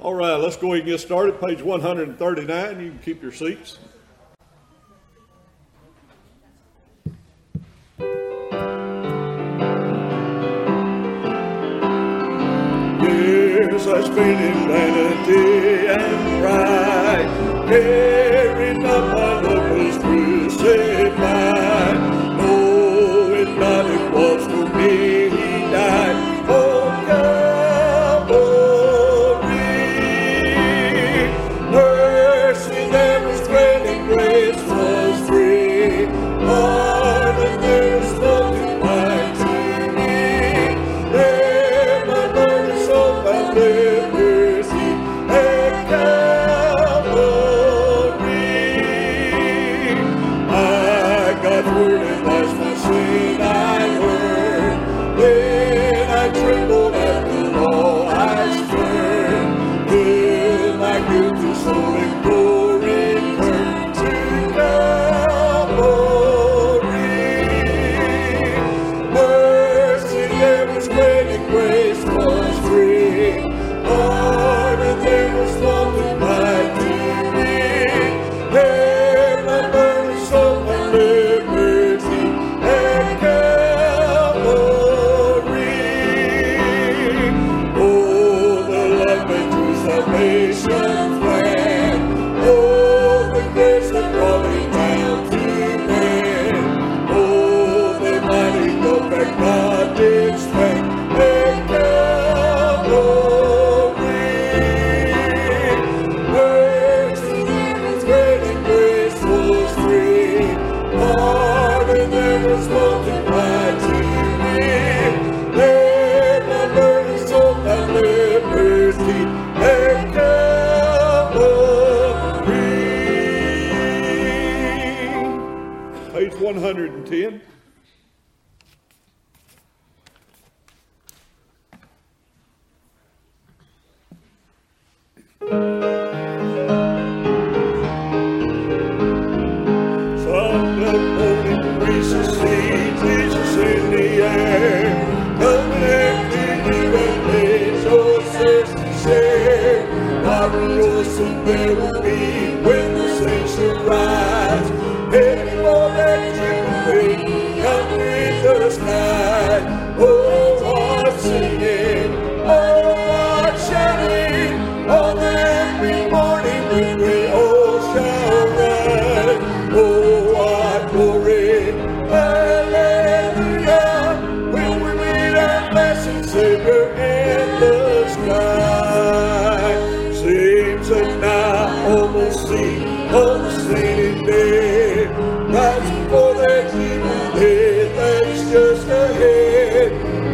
All right, let's go ahead and get started. Page 139, you can keep your seats.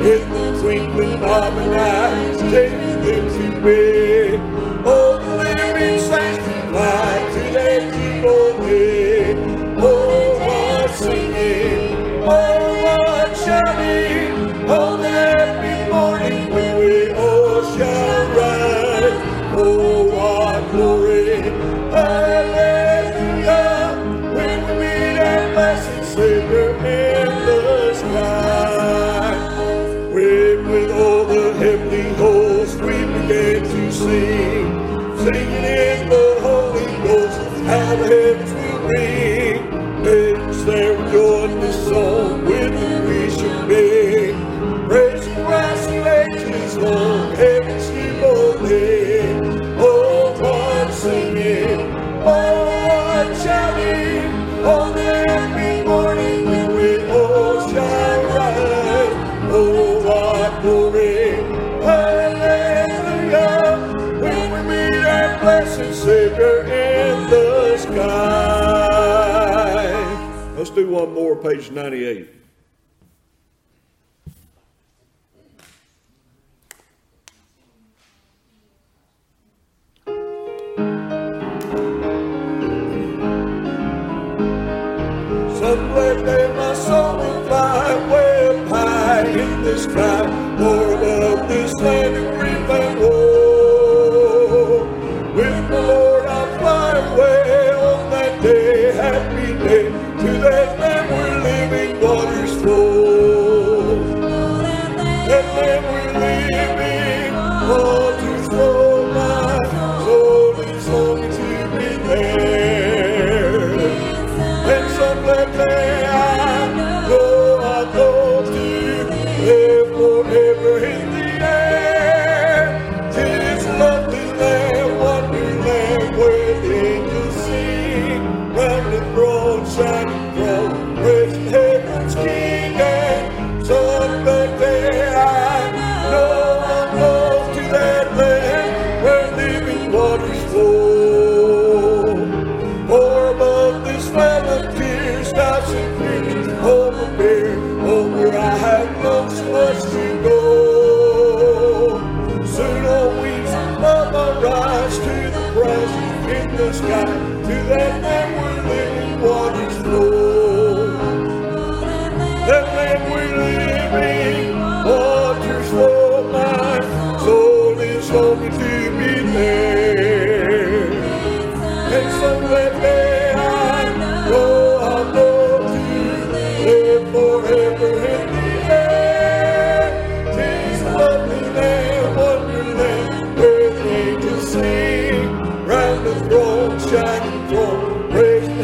in the twinkling of an eye, takes them to bed. page 98.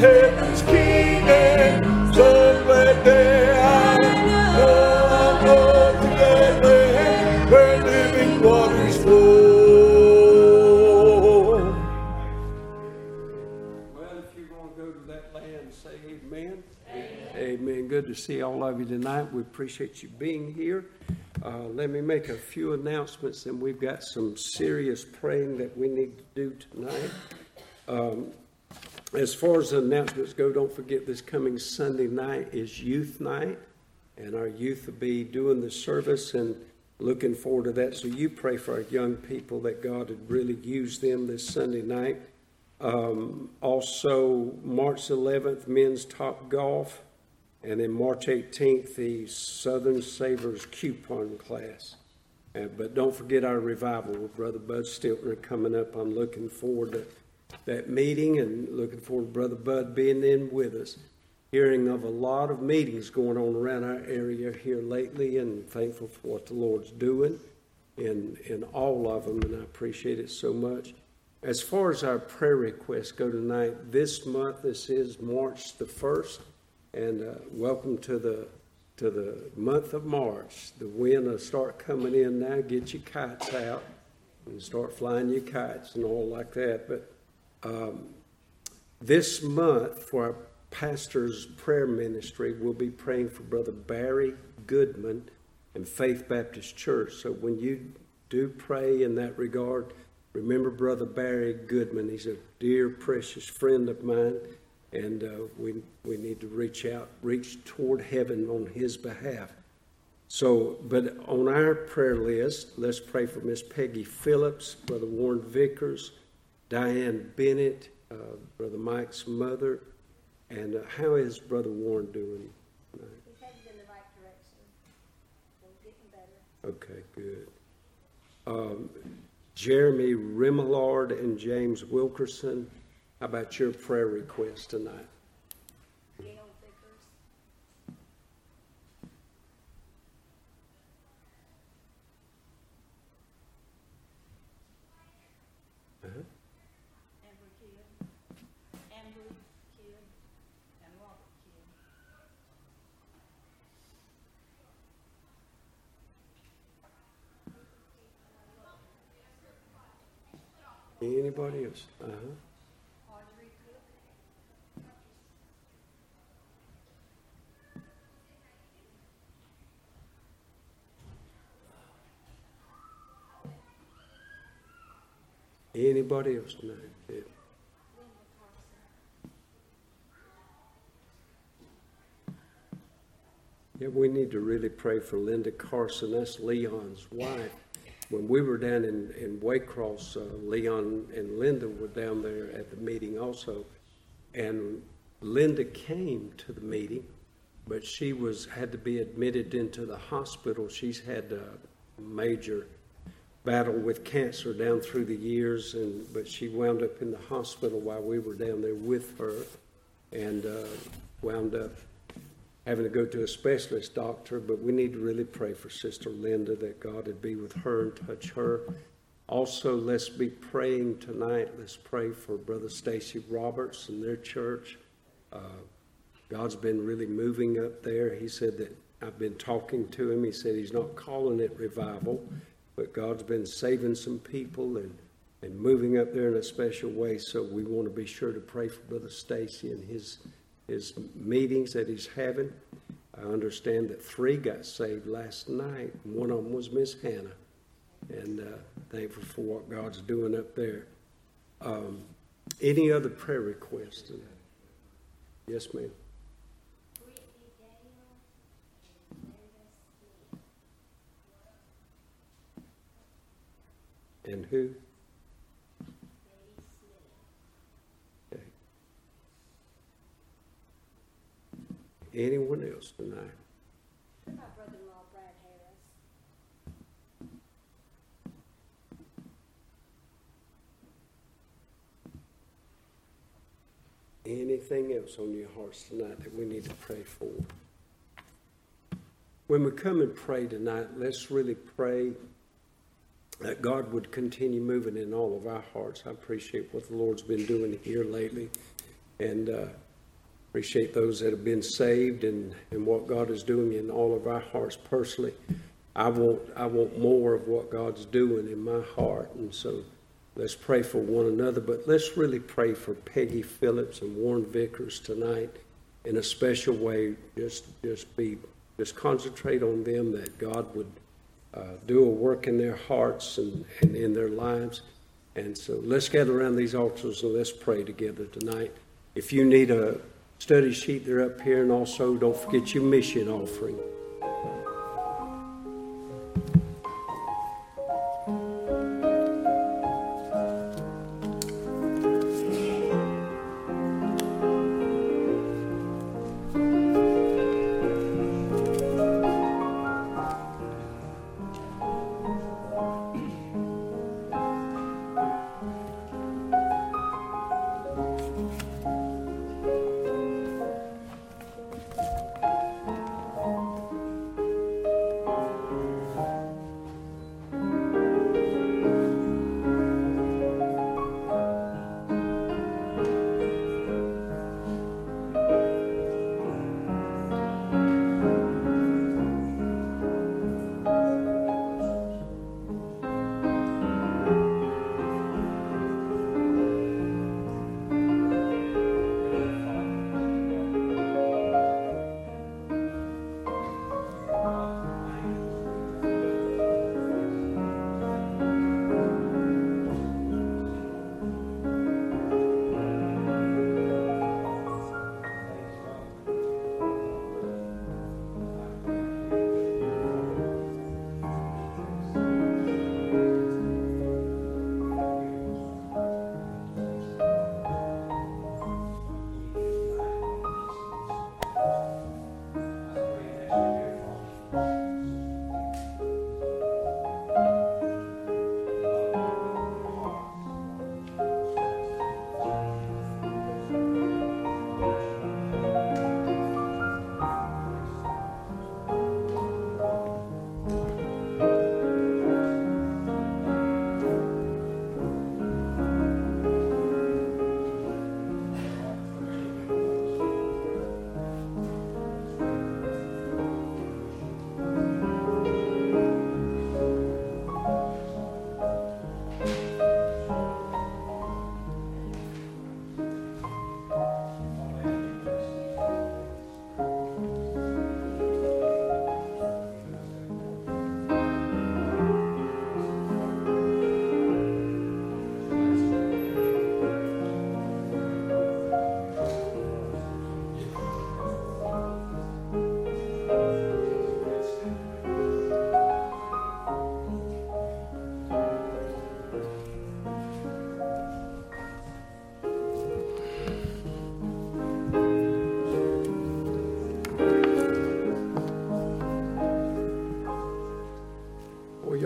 Heaven's King. And some that day I know I'll know to that land where living waters flow. Well, if you're going to go to that land, say amen. Amen. Good to see all of you tonight. We appreciate you being here. Uh, let me make a few announcements, and we've got some serious praying that we need to do tonight. Um, as far as announcements go, don't forget this coming Sunday night is youth night, and our youth will be doing the service and looking forward to that. So you pray for our young people that God would really use them this Sunday night. Um, also, March 11th, men's top golf, and then March 18th, the Southern Savers coupon class. Uh, but don't forget our revival with Brother Bud Stiltner coming up. I'm looking forward to that meeting and looking forward to Brother Bud being in with us. Hearing of a lot of meetings going on around our area here lately, and thankful for what the Lord's doing in in all of them, and I appreciate it so much. As far as our prayer requests go tonight, this month, this is March the first, and uh, welcome to the to the month of March. The wind will start coming in now. Get your kites out and start flying your kites and all like that. But um, this month, for our pastor's prayer ministry, we'll be praying for Brother Barry Goodman and Faith Baptist Church. So when you do pray in that regard, remember Brother Barry Goodman. He's a dear, precious friend of mine, and uh, we we need to reach out, reach toward heaven on his behalf. So, but on our prayer list, let's pray for Miss Peggy Phillips, Brother Warren Vickers, Diane Bennett, uh, Brother Mike's mother, and uh, how is Brother Warren doing? He's headed in the right direction. We're getting better. Okay, good. Um, Jeremy Remillard and James Wilkerson, how about your prayer request tonight? Anybody else? Uh-huh. Anybody else tonight? Yeah. Yeah, we need to really pray for Linda Carson. That's Leon's wife. When we were down in, in Waycross, uh, Leon and Linda were down there at the meeting also. And Linda came to the meeting, but she was, had to be admitted into the hospital. She's had a major battle with cancer down through the years, and, but she wound up in the hospital while we were down there with her and uh, wound up having to go to a specialist doctor, but we need to really pray for Sister Linda that God would be with her and touch her. Also, let's be praying tonight. Let's pray for Brother Stacy Roberts and their church. Uh, God's been really moving up there. He said that I've been talking to him. He said he's not calling it revival, but God's been saving some people and, and moving up there in a special way. So we want to be sure to pray for Brother Stacy and his his meetings that he's having. I understand that three got saved last night. One of them was Miss Hannah, and uh, thankful for what God's doing up there. Um, any other prayer requests? Yes, ma'am. And who? Anyone else tonight? Anything else on your hearts tonight that we need to pray for? When we come and pray tonight, let's really pray that God would continue moving in all of our hearts. I appreciate what the Lord's been doing here lately and uh, appreciate those that have been saved and, and what God is doing in all of our hearts personally. I want, I want more of what God's doing in my heart. And so let's pray for one another, but let's really pray for Peggy Phillips and Warren Vickers tonight in a special way. Just, just be, just concentrate on them that God would uh, do a work in their hearts and, and in their lives. And so let's gather around these altars and let's pray together tonight. If you need a study sheet, they're up here. And also, don't forget your mission offering.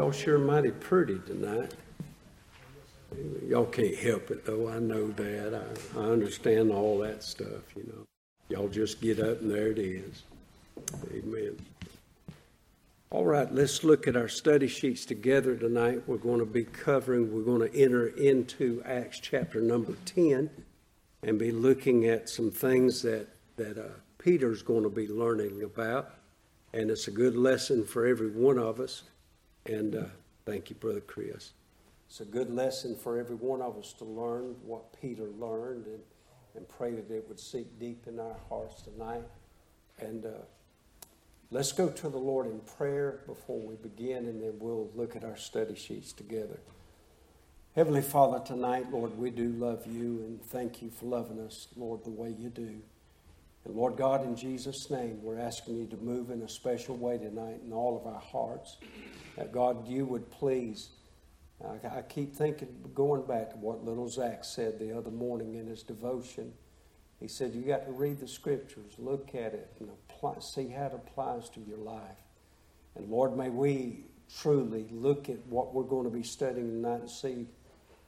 Y'all sure mighty pretty tonight. Y'all can't help it though. I know that. I, I understand all that stuff, you know. Y'all just get up and there it is. Amen. All right, let's look at our study sheets together tonight. We're going to be covering, we're going to enter into Acts chapter number 10 and be looking at some things that, that uh, Peter's going to be learning about. And it's a good lesson for every one of us. And uh, thank you, Brother Chris. It's a good lesson for every one of us to learn what Peter learned and, and pray that it would sink deep in our hearts tonight. And uh, let's go to the Lord in prayer before we begin, and then we'll look at our study sheets together. Heavenly Father, tonight, Lord, we do love you and thank you for loving us, Lord, the way you do. And Lord God, in Jesus' name, we're asking you to move in a special way tonight in all of our hearts. That God, you would please. I, I keep thinking, going back to what little Zach said the other morning in his devotion. He said, You got to read the scriptures, look at it, and apply, see how it applies to your life. And Lord, may we truly look at what we're going to be studying tonight and see,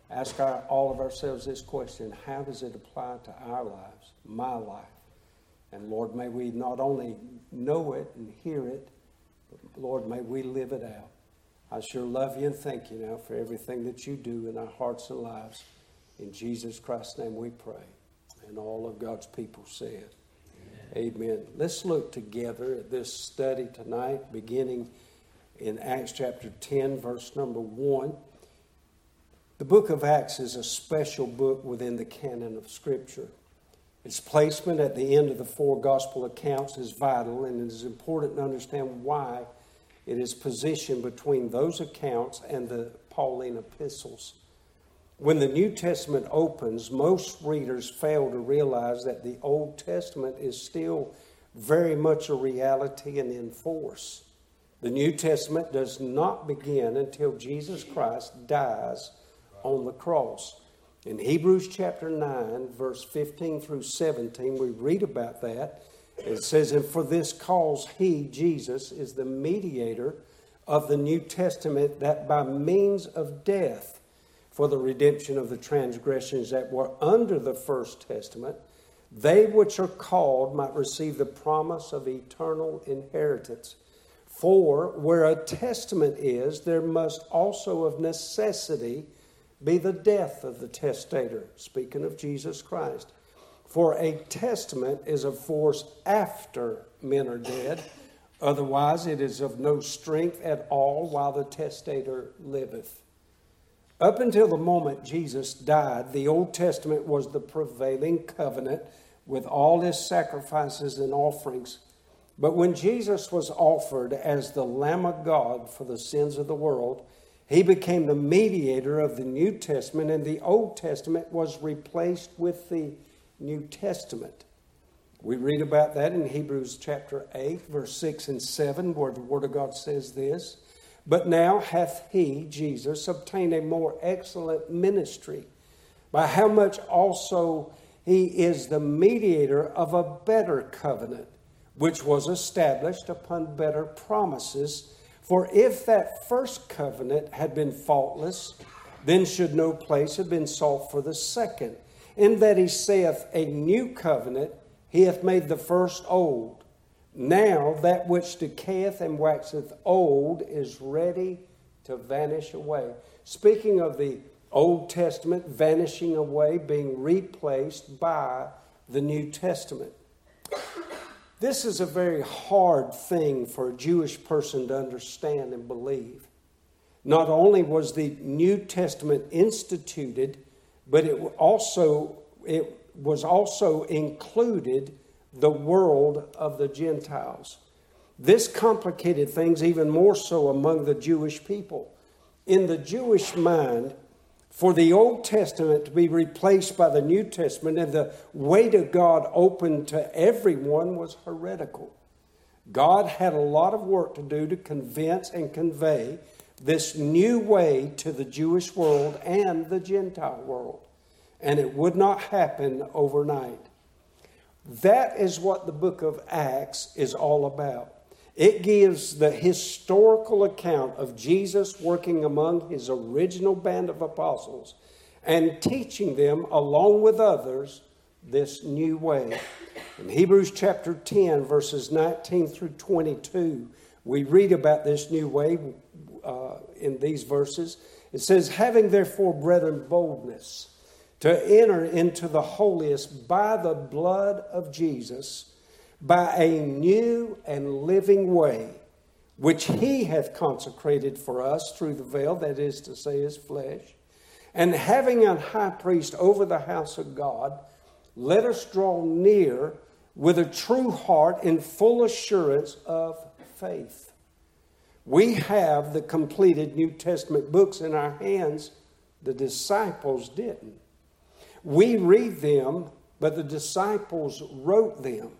ask our, all of ourselves this question How does it apply to our lives, my life? And Lord, may we not only know it and hear it, but Lord, may we live it out. I sure love you and thank you now for everything that you do in our hearts and lives. In Jesus Christ's name we pray. And all of God's people said, Amen. Amen. Let's look together at this study tonight, beginning in Acts chapter 10, verse number 1. The book of Acts is a special book within the canon of Scripture. Its placement at the end of the four gospel accounts is vital, and it is important to understand why it is positioned between those accounts and the Pauline epistles. When the New Testament opens, most readers fail to realize that the Old Testament is still very much a reality and in force. The New Testament does not begin until Jesus Christ dies on the cross. In Hebrews chapter 9, verse 15 through 17, we read about that. It says, And for this cause, he, Jesus, is the mediator of the New Testament, that by means of death, for the redemption of the transgressions that were under the first testament, they which are called might receive the promise of eternal inheritance. For where a testament is, there must also of necessity be the death of the testator, speaking of Jesus Christ. For a testament is of force after men are dead, otherwise, it is of no strength at all while the testator liveth. Up until the moment Jesus died, the Old Testament was the prevailing covenant with all his sacrifices and offerings. But when Jesus was offered as the Lamb of God for the sins of the world, he became the mediator of the New Testament, and the Old Testament was replaced with the New Testament. We read about that in Hebrews chapter 8, verse 6 and 7, where the Word of God says this But now hath he, Jesus, obtained a more excellent ministry, by how much also he is the mediator of a better covenant, which was established upon better promises for if that first covenant had been faultless, then should no place have been sought for the second. In that he saith, A new covenant he hath made the first old. Now that which decayeth and waxeth old is ready to vanish away. Speaking of the Old Testament vanishing away, being replaced by the New Testament. This is a very hard thing for a Jewish person to understand and believe. Not only was the New Testament instituted, but it also it was also included the world of the Gentiles. This complicated things even more so among the Jewish people. In the Jewish mind, for the Old Testament to be replaced by the New Testament and the way to God open to everyone was heretical. God had a lot of work to do to convince and convey this new way to the Jewish world and the Gentile world. And it would not happen overnight. That is what the book of Acts is all about. It gives the historical account of Jesus working among his original band of apostles and teaching them, along with others, this new way. In Hebrews chapter 10, verses 19 through 22, we read about this new way uh, in these verses. It says, Having therefore, brethren, boldness to enter into the holiest by the blood of Jesus by a new and living way, which he hath consecrated for us through the veil, that is to say, his flesh. And having a high priest over the house of God, let us draw near with a true heart in full assurance of faith. We have the completed New Testament books in our hands. The disciples didn't. We read them, but the disciples wrote them.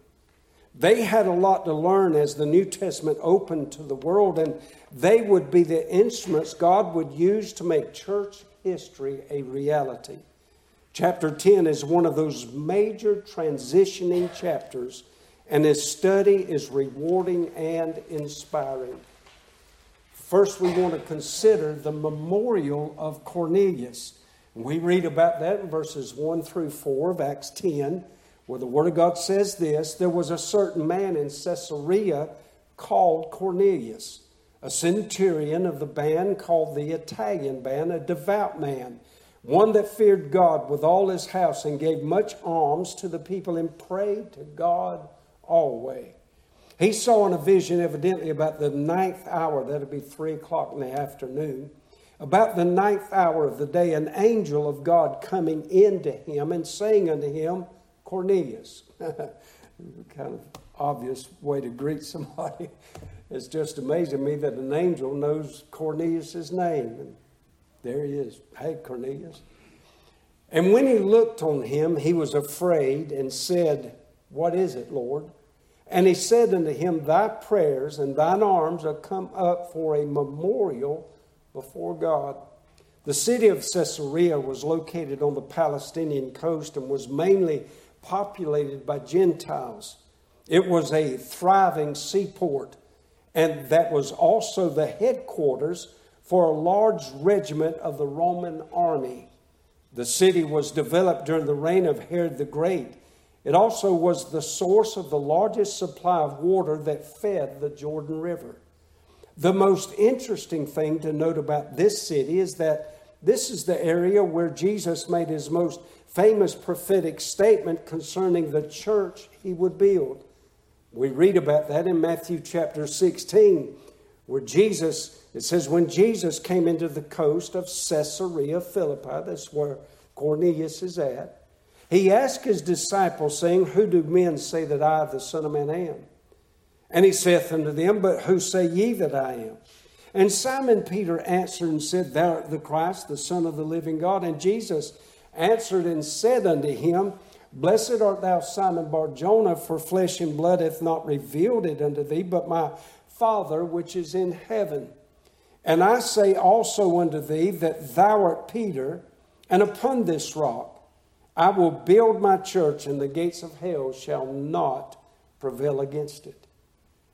They had a lot to learn as the New Testament opened to the world, and they would be the instruments God would use to make church history a reality. Chapter 10 is one of those major transitioning chapters, and his study is rewarding and inspiring. First, we want to consider the memorial of Cornelius. We read about that in verses 1 through 4 of Acts 10, where the Word of God says this There was a certain man in Caesarea called Cornelius, a centurion of the band called the Italian band, a devout man, one that feared God with all his house and gave much alms to the people and prayed to God always. He saw in a vision, evidently, about the ninth hour, that'd be three o'clock in the afternoon, about the ninth hour of the day, an angel of God coming into him and saying unto him, Cornelius. kind of obvious way to greet somebody. It's just amazing me that an angel knows Cornelius' name. And there he is. Hey, Cornelius. And when he looked on him, he was afraid and said, What is it, Lord? And he said unto him, Thy prayers and thine arms are come up for a memorial before God. The city of Caesarea was located on the Palestinian coast and was mainly populated by Gentiles. It was a thriving seaport, and that was also the headquarters for a large regiment of the Roman army. The city was developed during the reign of Herod the Great it also was the source of the largest supply of water that fed the Jordan River. The most interesting thing to note about this city is that this is the area where Jesus made his most famous prophetic statement concerning the church he would build. We read about that in Matthew chapter 16, where Jesus, it says, when Jesus came into the coast of Caesarea Philippi, that's where Cornelius is at, he asked his disciples, saying, Who do men say that I, the Son of Man, am? And he saith unto them, But who say ye that I am? And Simon Peter answered and said, Thou art the Christ, the Son of the living God. And Jesus answered and said unto him, Blessed art thou, Simon Barjona, for flesh and blood hath not revealed it unto thee, but my Father which is in heaven. And I say also unto thee that thou art Peter, and upon this rock I will build my church, and the gates of hell shall not prevail against it.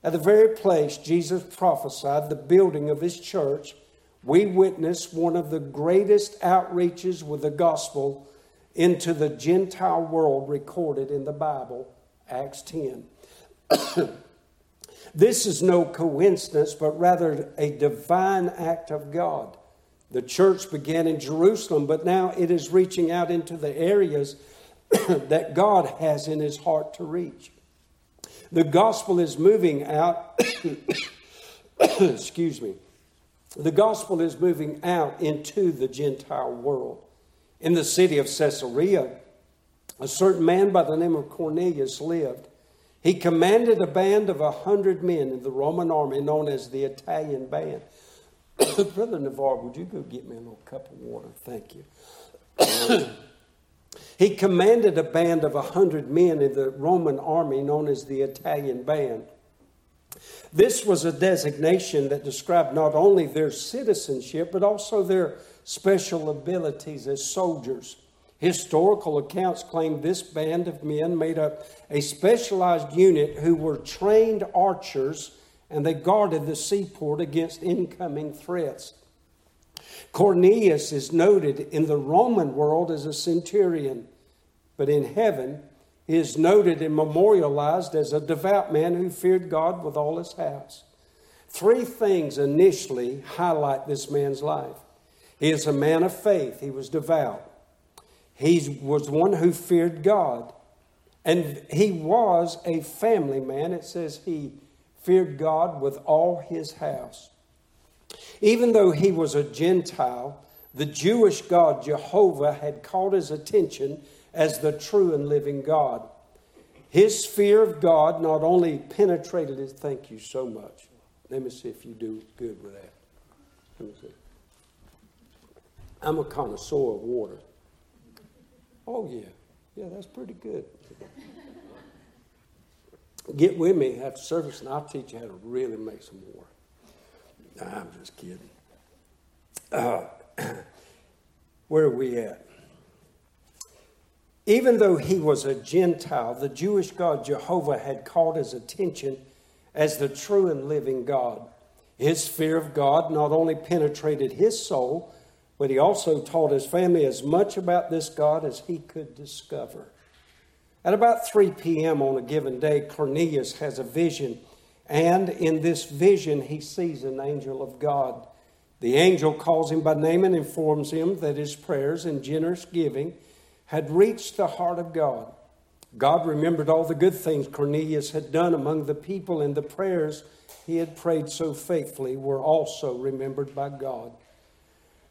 At the very place Jesus prophesied the building of his church, we witness one of the greatest outreaches with the gospel into the Gentile world recorded in the Bible, Acts 10. this is no coincidence, but rather a divine act of God. The church began in Jerusalem, but now it is reaching out into the areas that God has in his heart to reach. The gospel is moving out, excuse me, the gospel is moving out into the Gentile world. In the city of Caesarea, a certain man by the name of Cornelius lived. He commanded a band of a hundred men in the Roman army known as the Italian band. Brother Navarre, would you go get me a little cup of water? Thank you. he commanded a band of a hundred men in the Roman army known as the Italian band. This was a designation that described not only their citizenship, but also their special abilities as soldiers. Historical accounts claim this band of men made up a specialized unit who were trained archers and they guarded the seaport against incoming threats. Cornelius is noted in the Roman world as a centurion, but in heaven, is noted and memorialized as a devout man who feared God with all his house. Three things initially highlight this man's life. He is a man of faith, he was devout. He was one who feared God. And he was a family man. It says he feared God with all his house. Even though he was a Gentile, the Jewish God Jehovah had caught his attention as the true and living God. His fear of God not only penetrated his, thank you so much. Let me see if you do good with that. Let me see. I'm a connoisseur of water. Oh, yeah. Yeah, that's pretty good get with me after service and I'll teach you how to really make some more. Nah, I'm just kidding. Uh, where are we at? Even though he was a Gentile, the Jewish God Jehovah had called his attention as the true and living God. His fear of God not only penetrated his soul, but he also taught his family as much about this God as he could discover. At about 3 p.m. on a given day, Cornelius has a vision, and in this vision, he sees an angel of God. The angel calls him by name and informs him that his prayers and generous giving had reached the heart of God. God remembered all the good things Cornelius had done among the people, and the prayers he had prayed so faithfully were also remembered by God.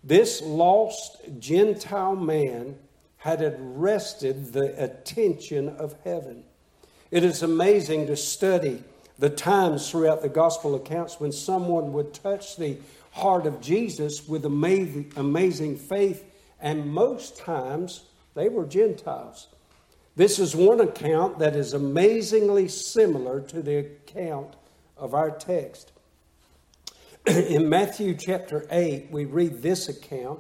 This lost Gentile man had arrested the attention of heaven. It is amazing to study the times throughout the gospel accounts when someone would touch the heart of Jesus with amazing, faith, and most times they were Gentiles. This is one account that is amazingly similar to the account of our text. In Matthew chapter 8, we read this account.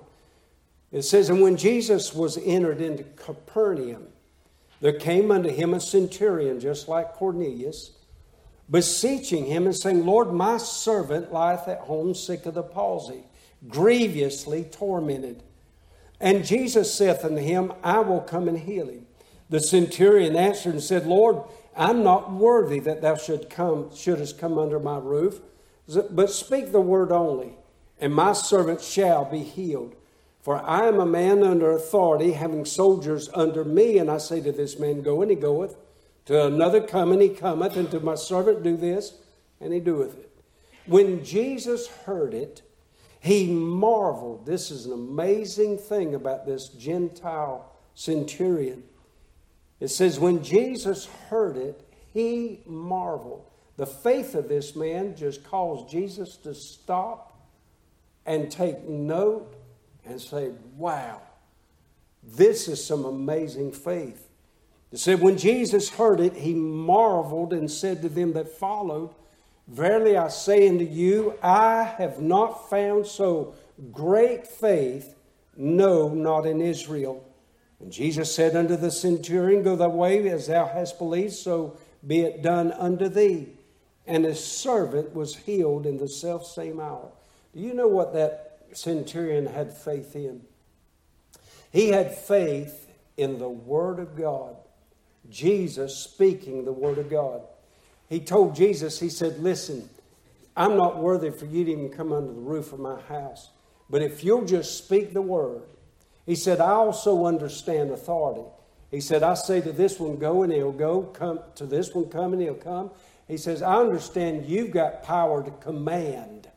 It says, And when Jesus was entered into Capernaum, there came unto him a centurion, just like Cornelius, beseeching him and saying, Lord, my servant lieth at home sick of the palsy, grievously tormented. And Jesus saith unto him, I will come and heal him. The centurion answered and said, Lord, I'm not worthy that thou should come, shouldest come under my roof, but speak the word only, and my servant shall be healed. For I am a man under authority, having soldiers under me, and I say to this man, Go, and he goeth. To another, Come, and he cometh, and to my servant, Do this, and he doeth it. When Jesus heard it, he marveled. This is an amazing thing about this Gentile centurion. It says, when Jesus heard it, he marveled. The faith of this man just caused Jesus to stop and take note and say, Wow, this is some amazing faith. It said, When Jesus heard it, he marveled and said to them that followed, Verily I say unto you, I have not found so great faith, no, not in Israel. And Jesus said unto the centurion, Go thy way as thou hast believed, so be it done unto thee. And his servant was healed in the self same hour. Do you know what that centurion had faith in? He had faith in the Word of God, Jesus speaking the Word of God. He told Jesus, He said, Listen, I'm not worthy for you to even come under the roof of my house. But if you'll just speak the Word, he said, I also understand authority. He said, I say to this one, go, and he'll go. Come to this one, come, and he'll come. He says, I understand you've got power to command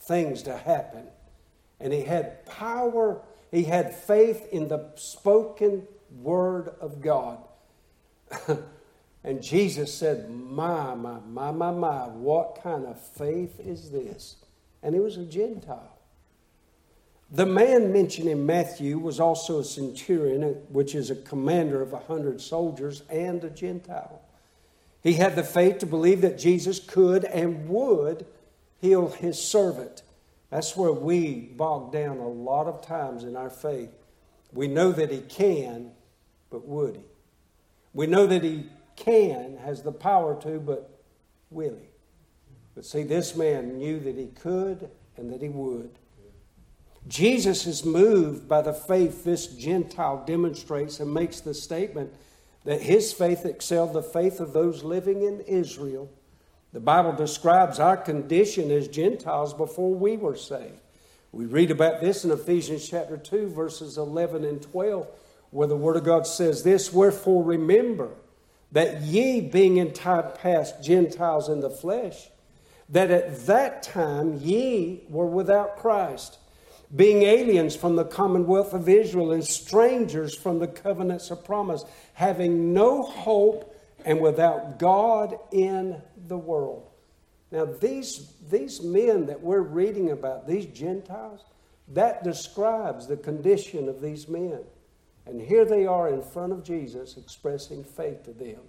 things to happen. And he had power, he had faith in the spoken word of God. and Jesus said, My, my, my, my, my, what kind of faith is this? And he was a Gentile. The man mentioned in Matthew was also a centurion, which is a commander of a hundred soldiers and a Gentile. He had the faith to believe that Jesus could and would heal his servant. That's where we bog down a lot of times in our faith. We know that he can, but would he? We know that he can, has the power to, but will he? But see, this man knew that he could and that he would. Jesus is moved by the faith this Gentile demonstrates and makes the statement that his faith excelled the faith of those living in Israel. The Bible describes our condition as Gentiles before we were saved. We read about this in Ephesians chapter 2, verses 11 and 12, where the Word of God says this Wherefore remember that ye, being in time past Gentiles in the flesh, that at that time ye were without Christ being aliens from the commonwealth of Israel and strangers from the covenants of promise, having no hope and without God in the world. Now, these, these men that we're reading about, these Gentiles, that describes the condition of these men. And here they are in front of Jesus expressing faith to them.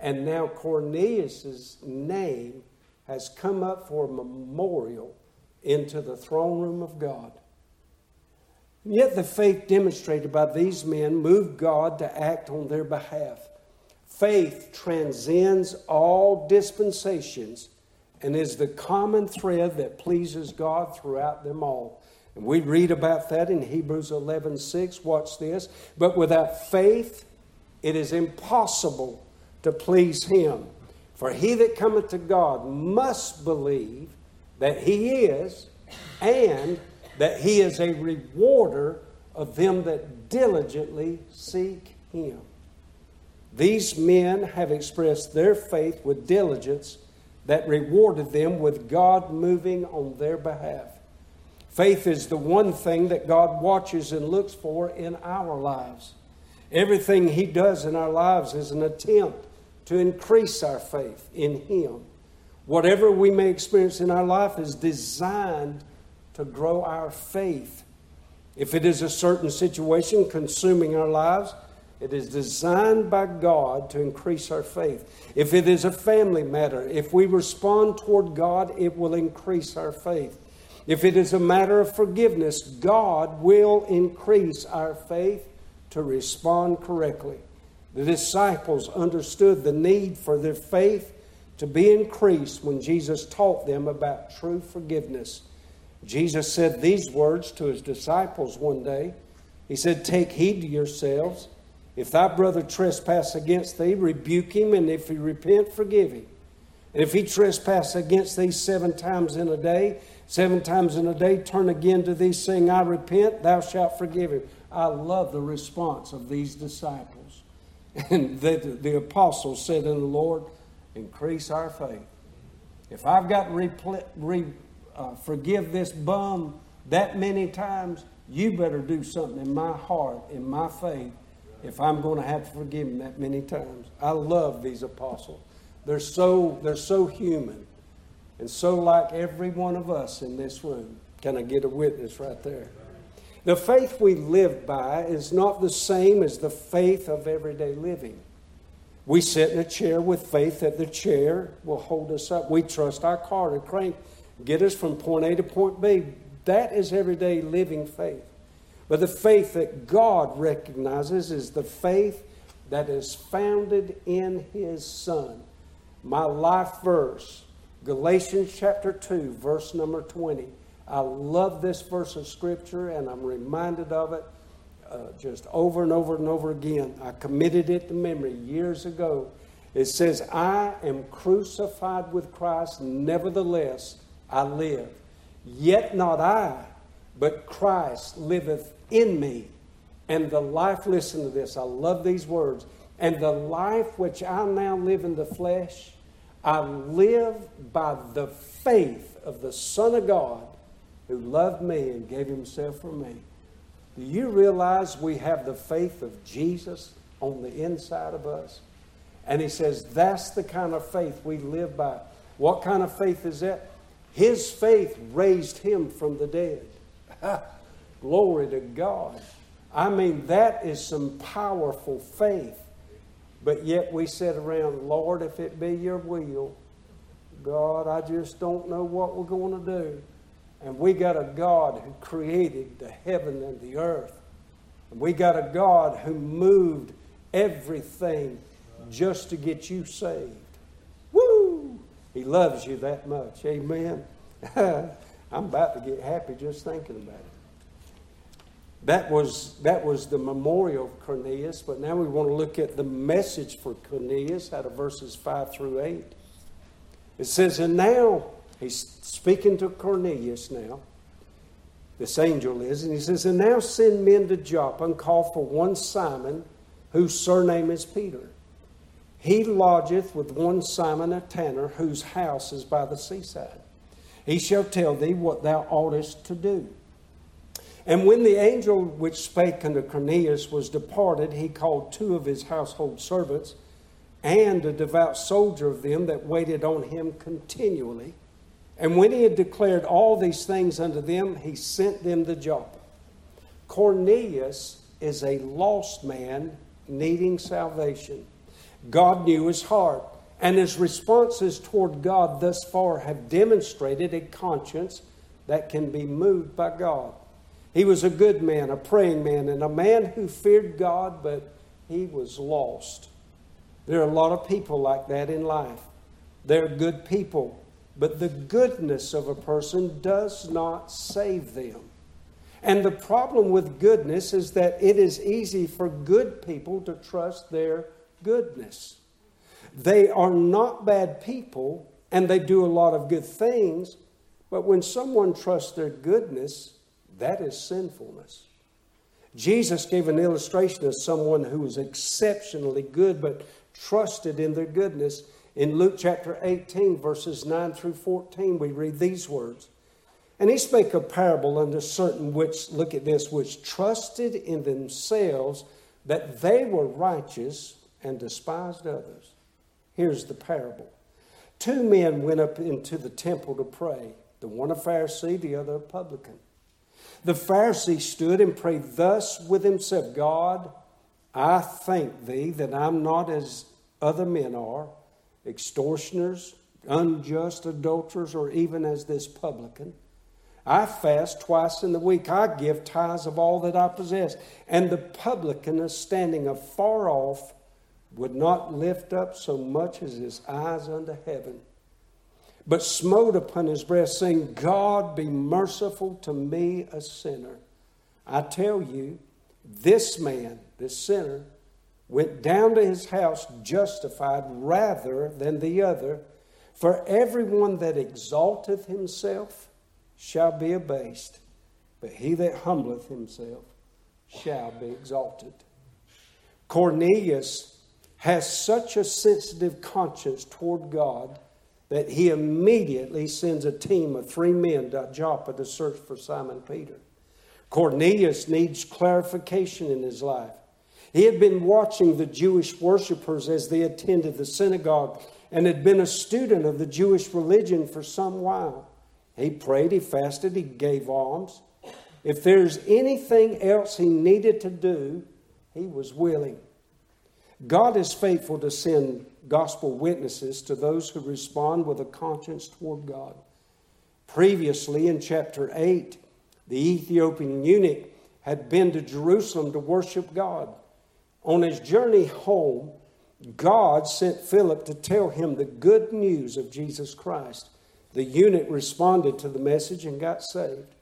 And now Cornelius' name has come up for a memorial into the throne room of God. And yet, the faith demonstrated by these men moved God to act on their behalf. Faith transcends all dispensations and is the common thread that pleases God throughout them all. We read about that in Hebrews 11 6. Watch this. But without faith, it is impossible to please Him. For he that cometh to God must believe that He is, and that He is a rewarder of them that diligently seek Him. These men have expressed their faith with diligence that rewarded them with God moving on their behalf. Faith is the one thing that God watches and looks for in our lives. Everything He does in our lives is an attempt to increase our faith in Him. Whatever we may experience in our life is designed to grow our faith. If it is a certain situation consuming our lives, it is designed by God to increase our faith. If it is a family matter, if we respond toward God, it will increase our faith. If it is a matter of forgiveness, God will increase our faith to respond correctly. The disciples understood the need for their faith to be increased when Jesus taught them about true forgiveness. Jesus said these words to his disciples one day. He said, Take heed to yourselves. If thy brother trespass against thee, rebuke him, and if he repent, forgive him. And if he trespass against thee seven times in a day, seven times in a day, turn again to thee, saying, I repent, thou shalt forgive him. I love the response of these disciples. And the, the apostles said unto the Lord, Increase our faith. If I've got to repl- re, uh, forgive this bum that many times, you better do something in my heart, in my faith, if I'm going to have to forgive him that many times. I love these apostles. They're so, they're so human and so like every one of us in this room. Can I get a witness right there? The faith we live by is not the same as the faith of everyday living. We sit in a chair with faith that the chair will hold us up. We trust our car to crank, get us from point A to point B. That is everyday living faith. But the faith that God recognizes is the faith that is founded in His Son. My life verse, Galatians chapter 2, verse number 20. I love this verse of Scripture and I'm reminded of it uh, just over and over and over again. I committed it to memory years ago. It says, I am crucified with Christ, nevertheless I live. Yet not I, but Christ liveth in me. And the life, listen to this, I love these words. And the life which I now live in the flesh, I live by the faith of the Son of God who loved me and gave himself for me. Do you realize we have the faith of Jesus on the inside of us? And he says that's the kind of faith we live by. What kind of faith is that? His faith raised him from the dead. Glory to God. I mean, that is some powerful faith. But yet we sit around, Lord, if it be your will, God, I just don't know what we're going to do. And we got a God who created the heaven and the earth. And we got a God who moved everything just to get you saved. Woo! He loves you that much. Amen. I'm about to get happy just thinking about it. That was, that was the memorial of Cornelius, but now we want to look at the message for Cornelius out of verses 5 through 8. It says, And now He's speaking to Cornelius now. This angel is, and he says, And now send men to Joppa and call for one Simon, whose surname is Peter. He lodgeth with one Simon a tanner, whose house is by the seaside. He shall tell thee what thou oughtest to do. And when the angel which spake unto Cornelius was departed, he called two of his household servants and a devout soldier of them that waited on him continually and when he had declared all these things unto them, he sent them to Joppa. Cornelius is a lost man needing salvation. God knew his heart, and his responses toward God thus far have demonstrated a conscience that can be moved by God. He was a good man, a praying man, and a man who feared God, but he was lost. There are a lot of people like that in life. They're good people, but the goodness of a person does not save them. And the problem with goodness is that it is easy for good people to trust their goodness. They are not bad people and they do a lot of good things, but when someone trusts their goodness, that is sinfulness. Jesus gave an illustration of someone who was exceptionally good but trusted in their goodness. In Luke chapter 18, verses 9 through 14, we read these words. And he spake a parable unto certain which, look at this, which trusted in themselves that they were righteous and despised others. Here's the parable. Two men went up into the temple to pray, the one a Pharisee, the other a publican. The Pharisee stood and prayed thus with himself God, I thank thee that I'm not as other men are, extortioners, unjust adulterers, or even as this publican. I fast twice in the week. I give tithes of all that I possess. And the publican standing afar off would not lift up so much as his eyes unto heaven, but smote upon his breast, saying, God be merciful to me, a sinner. I tell you, this man, this sinner, went down to his house justified rather than the other. For everyone that exalteth himself shall be abased, but he that humbleth himself shall be exalted. Cornelius has such a sensitive conscience toward God that he immediately sends a team of three men to Joppa to search for Simon Peter. Cornelius needs clarification in his life. He had been watching the Jewish worshippers as they attended the synagogue and had been a student of the Jewish religion for some while. He prayed, he fasted, he gave alms. If there's anything else he needed to do, he was willing. God is faithful to send gospel witnesses to those who respond with a conscience toward God. Previously, in chapter 8, the Ethiopian eunuch had been to Jerusalem to worship God. On his journey home, God sent Philip to tell him the good news of Jesus Christ. The eunuch responded to the message and got saved.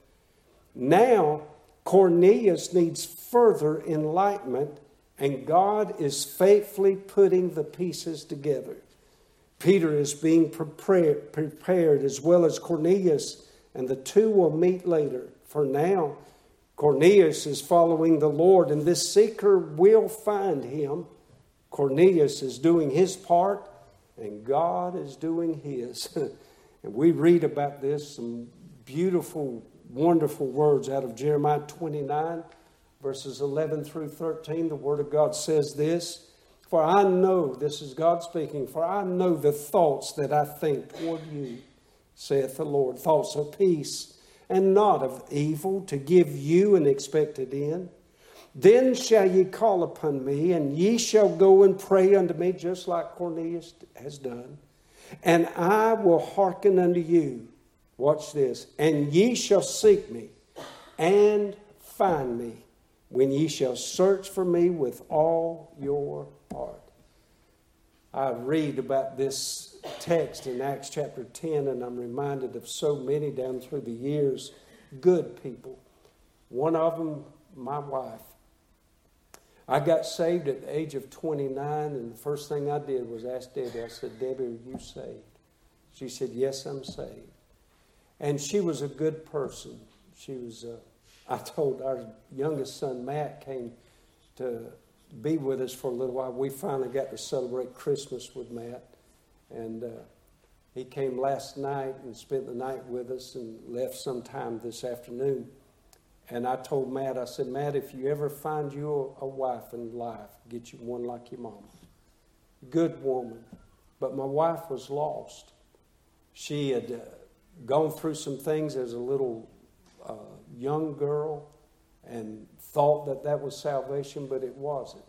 Now, Cornelius needs further enlightenment and God is faithfully putting the pieces together. Peter is being prepared, as well as Cornelius, and the two will meet later. For now, Cornelius is following the Lord, and this seeker will find him. Cornelius is doing his part, and God is doing his. and we read about this, some beautiful, wonderful words out of Jeremiah 29 verses 11 through 13, the Word of God says this For I know, this is God speaking, for I know the thoughts that I think toward you, saith the Lord, thoughts of peace and not of evil, to give you an expected end. Then shall ye call upon me, and ye shall go and pray unto me, just like Cornelius has done. And I will hearken unto you. Watch this. And ye shall seek me and find me when ye shall search for me with all your heart. I read about this text in Acts chapter 10, and I'm reminded of so many down through the years, good people. One of them, my wife. I got saved at the age of 29, and the first thing I did was ask Debbie, I said, Debbie, are you saved? She said, Yes, I'm saved. And she was a good person. She was a I told our youngest son, Matt, came to be with us for a little while. We finally got to celebrate Christmas with Matt. And uh, he came last night and spent the night with us and left sometime this afternoon. And I told Matt, I said, Matt, if you ever find you a, wife in life, get you one like your mama. Good woman. But my wife was lost. She had uh, gone through some things as a little uh, young girl and thought that that was salvation, but it wasn't.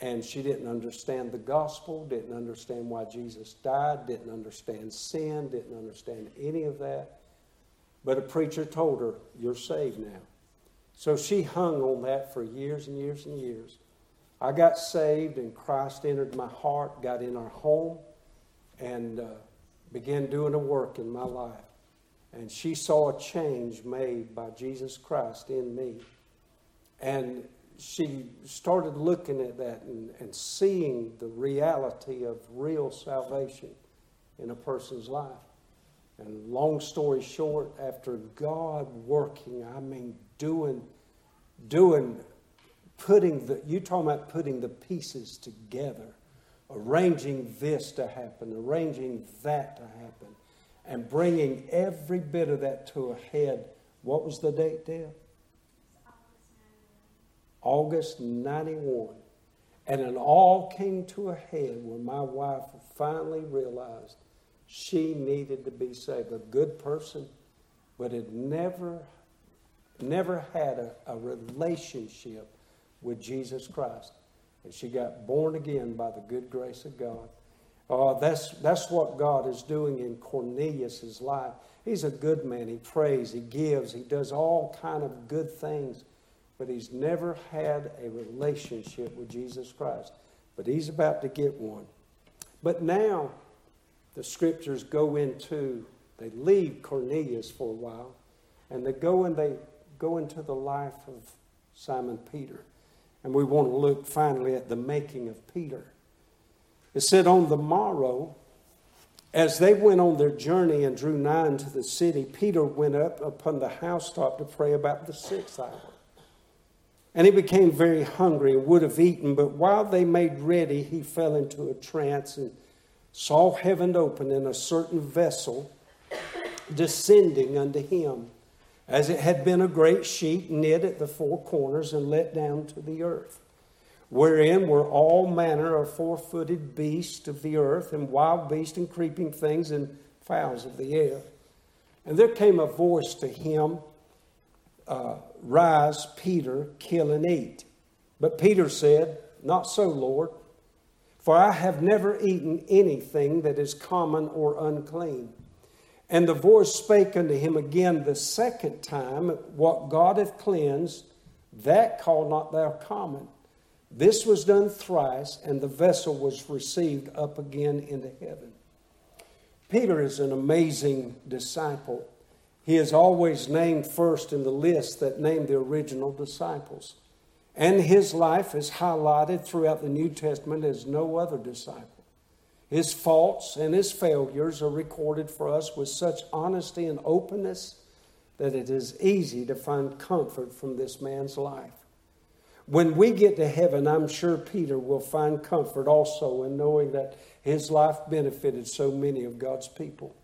And she didn't understand the gospel, didn't understand why Jesus died, didn't understand sin, didn't understand any of that. But a preacher told her, You're saved now. So she hung on that for years and years and years. I got saved, and Christ entered my heart, got in our home, and uh, began doing a work in my life. And she saw a change made by Jesus Christ in me. And she started looking at that and, and seeing the reality of real salvation in a person's life. And long story short, after God working, I mean, doing, doing, putting the, you talking about putting the pieces together, arranging this to happen, arranging that to happen, and bringing every bit of that to a head. What was the date, Deb? August 91. And it all came to a head when my wife finally realized she needed to be saved. A good person, but had never, never had a, a relationship with Jesus Christ. And she got born again by the good grace of God. Uh, that's, that's what God is doing in Cornelius' life. He's a good man. He prays, he gives, he does all kind of good things, but he's never had a relationship with Jesus Christ. But he's about to get one. But now the scriptures go into, they leave Cornelius for a while, and they go and they go into the life of Simon Peter. And we want to look finally at the making of Peter. It said, On the morrow, as they went on their journey and drew nigh unto the city, Peter went up upon the housetop to pray about the sixth hour. And he became very hungry and would have eaten, but while they made ready, he fell into a trance and saw heaven open and a certain vessel descending unto him, as it had been a great sheet knit at the four corners and let down to the earth wherein were all manner of four footed beasts of the earth, and wild beasts, and creeping things, and fowls of the air. And there came a voice to him, uh, Rise, Peter, kill and eat. But Peter said, Not so, Lord, for I have never eaten anything that is common or unclean. And the voice spake unto him again the second time, What God hath cleansed, that call not thou common. This was done thrice, and the vessel was received up again into heaven. Peter is an amazing disciple. He is always named first in the list that named the original disciples. And his life is highlighted throughout the New Testament as no other disciple. His faults and his failures are recorded for us with such honesty and openness that it is easy to find comfort from this man's life. When we get to heaven, I'm sure Peter will find comfort also in knowing that his life benefited so many of God's people.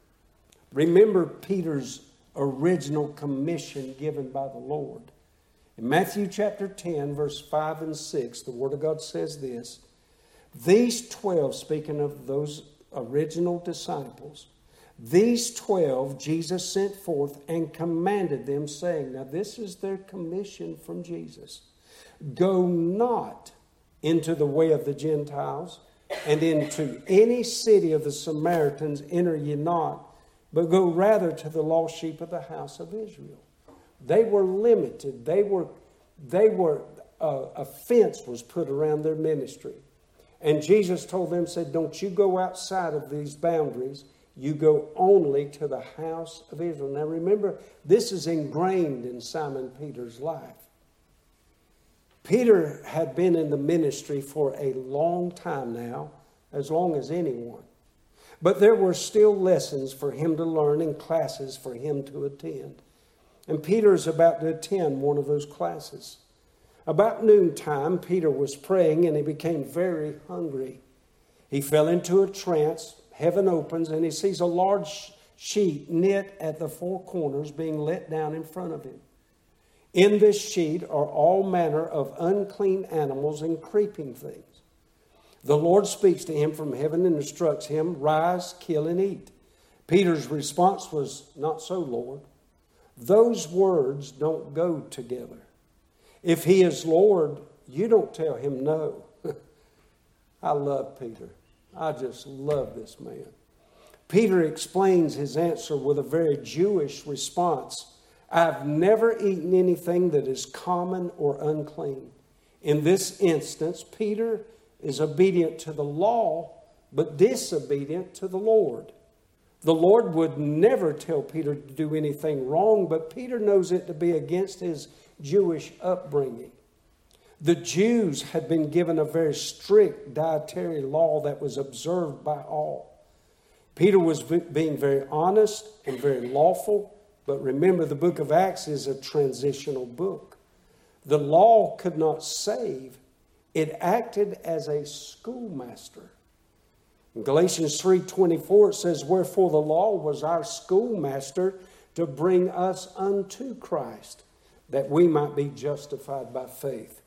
Remember Peter's original commission given by the Lord. In Matthew chapter 10, verse 5 and 6, the Word of God says this These 12, speaking of those original disciples, these 12 Jesus sent forth and commanded them, saying, Now, this is their commission from Jesus Go not into the way of the Gentiles, and into any city of the Samaritans enter ye not, but go rather to the lost sheep of the house of Israel. They were limited. They were, they were, uh, a fence was put around their ministry. And Jesus told them, said, Don't you go outside of these boundaries. You go only to the house of Israel. Now remember, this is ingrained in Simon Peter's life. Peter had been in the ministry for a long time now, as long as anyone. But there were still lessons for him to learn and classes for him to attend. And Peter is about to attend one of those classes. About noontime, Peter was praying and he became very hungry. He fell into a trance. Heaven opens and he sees a large sheet knit at the four corners being let down in front of him. In this sheet are all manner of unclean animals and creeping things. The Lord speaks to him from heaven and instructs him, Rise, kill, and eat. Peter's response was, Not so, Lord. Those words don't go together. If he is Lord, you don't tell him no. I love Peter. I just love this man. Peter explains his answer with a very Jewish response I've never eaten anything that is common or unclean. In this instance, Peter is obedient to the law, but disobedient to the Lord. The Lord would never tell Peter to do anything wrong, but Peter knows it to be against his Jewish upbringing. The Jews had been given a very strict dietary law that was observed by all. Peter was being very honest and very lawful, but remember, the book of Acts is a transitional book. The law could not save, it acted as a schoolmaster. In Galatians 3:24 it says wherefore the law was our schoolmaster to bring us unto Christ that we might be justified by faith.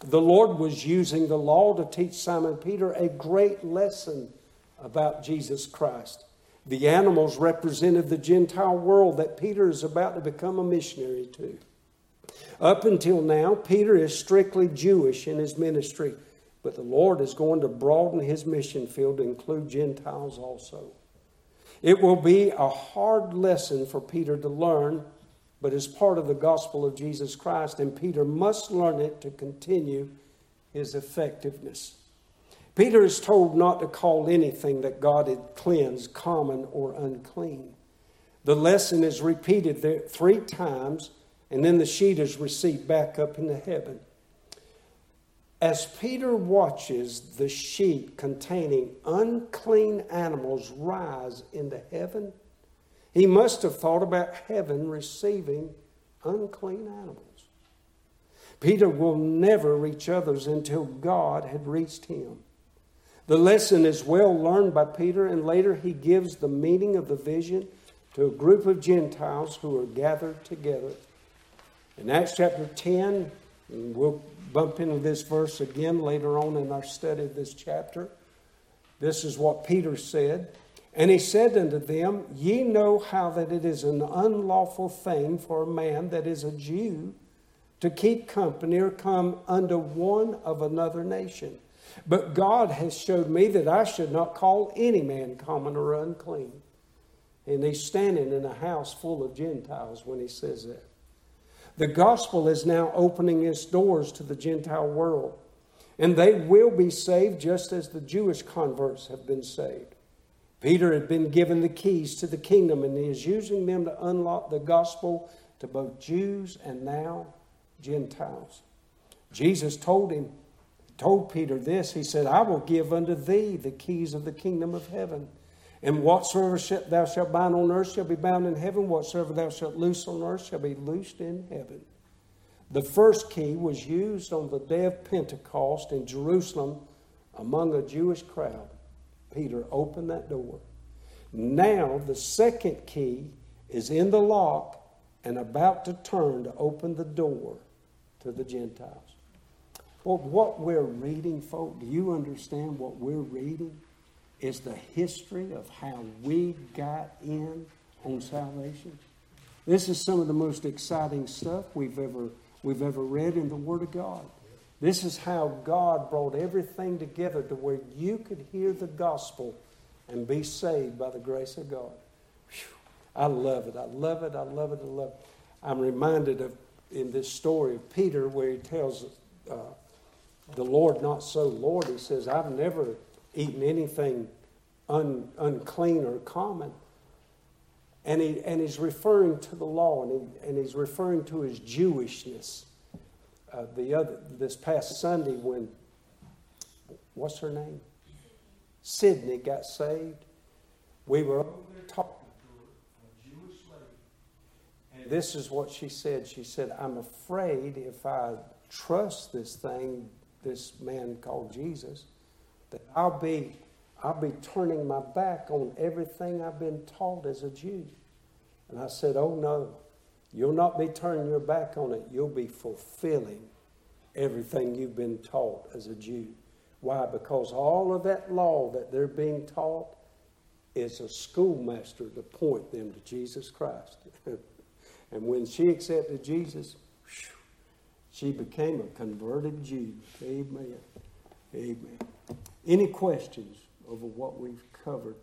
The Lord was using the law to teach Simon Peter a great lesson about Jesus Christ. The animals represented the Gentile world that Peter is about to become a missionary to. Up until now, Peter is strictly Jewish in his ministry, but the Lord is going to broaden his mission field to include Gentiles also. It will be a hard lesson for Peter to learn, but is part of the gospel of Jesus Christ, and Peter must learn it to continue his effectiveness. Peter is told not to call anything that God had cleansed common or unclean. The lesson is repeated there three times, and then the sheet is received back up into heaven. As Peter watches the sheet containing unclean animals rise into heaven, he must have thought about heaven receiving unclean animals. Peter will never reach others until God had reached him. The lesson is well learned by Peter, and later he gives the meaning of the vision to a group of Gentiles who are gathered together. In Acts chapter 10, we'll bump into this verse again later on in our study of this chapter. This is what Peter said. And he said unto them, Ye know how that it is an unlawful thing for a man that is a Jew to keep company or come unto one of another nation. But God has showed me that I should not call any man common or unclean. And he's standing in a house full of Gentiles when he says that. The gospel is now opening its doors to the Gentile world. And they will be saved just as the Jewish converts have been saved. Peter had been given the keys to the kingdom, and he is using them to unlock the gospel to both Jews and now Gentiles. Jesus told him, told Peter this. He said, I will give unto thee the keys of the kingdom of heaven. And whatsoever thou shalt bind on earth shall be bound in heaven. Whatsoever thou shalt loose on earth shall be loosed in heaven. The first key was used on the day of Pentecost in Jerusalem among a Jewish crowd. Peter opened that door. Now, the second key is in the lock and about to turn to open the door to the Gentiles. Well, what we're reading, folk, do you understand what we're reading? Is the history of how we got in on salvation. This is some of the most exciting stuff we've ever, we've ever read in the Word of God. This is how God brought everything together to where you could hear the gospel and be saved by the grace of God. Whew. I love it. I love it. I love it. I love it. I'm reminded of in this story of Peter where he tells uh, the Lord, not so Lord. He says, I've never eaten anything un, unclean or common. And, he, and he's referring to the law and, he, and he's referring to his Jewishness. Uh, the other, this past Sunday, when, what's her name? Sydney got saved. We were talking to her, a Jewish lady. And this is what she said. She said, I'm afraid if I trust this thing, this man called Jesus, that I'll be, I'll be turning my back on everything I've been taught as a Jew. And I said, Oh no, you'll not be turning your back on it. You'll be fulfilling everything you've been taught as a Jew. Why? Because all of that law that they're being taught is a schoolmaster to point them to Jesus Christ. and when she accepted Jesus, she became a converted Jew. Amen. Amen. Any questions over what we've covered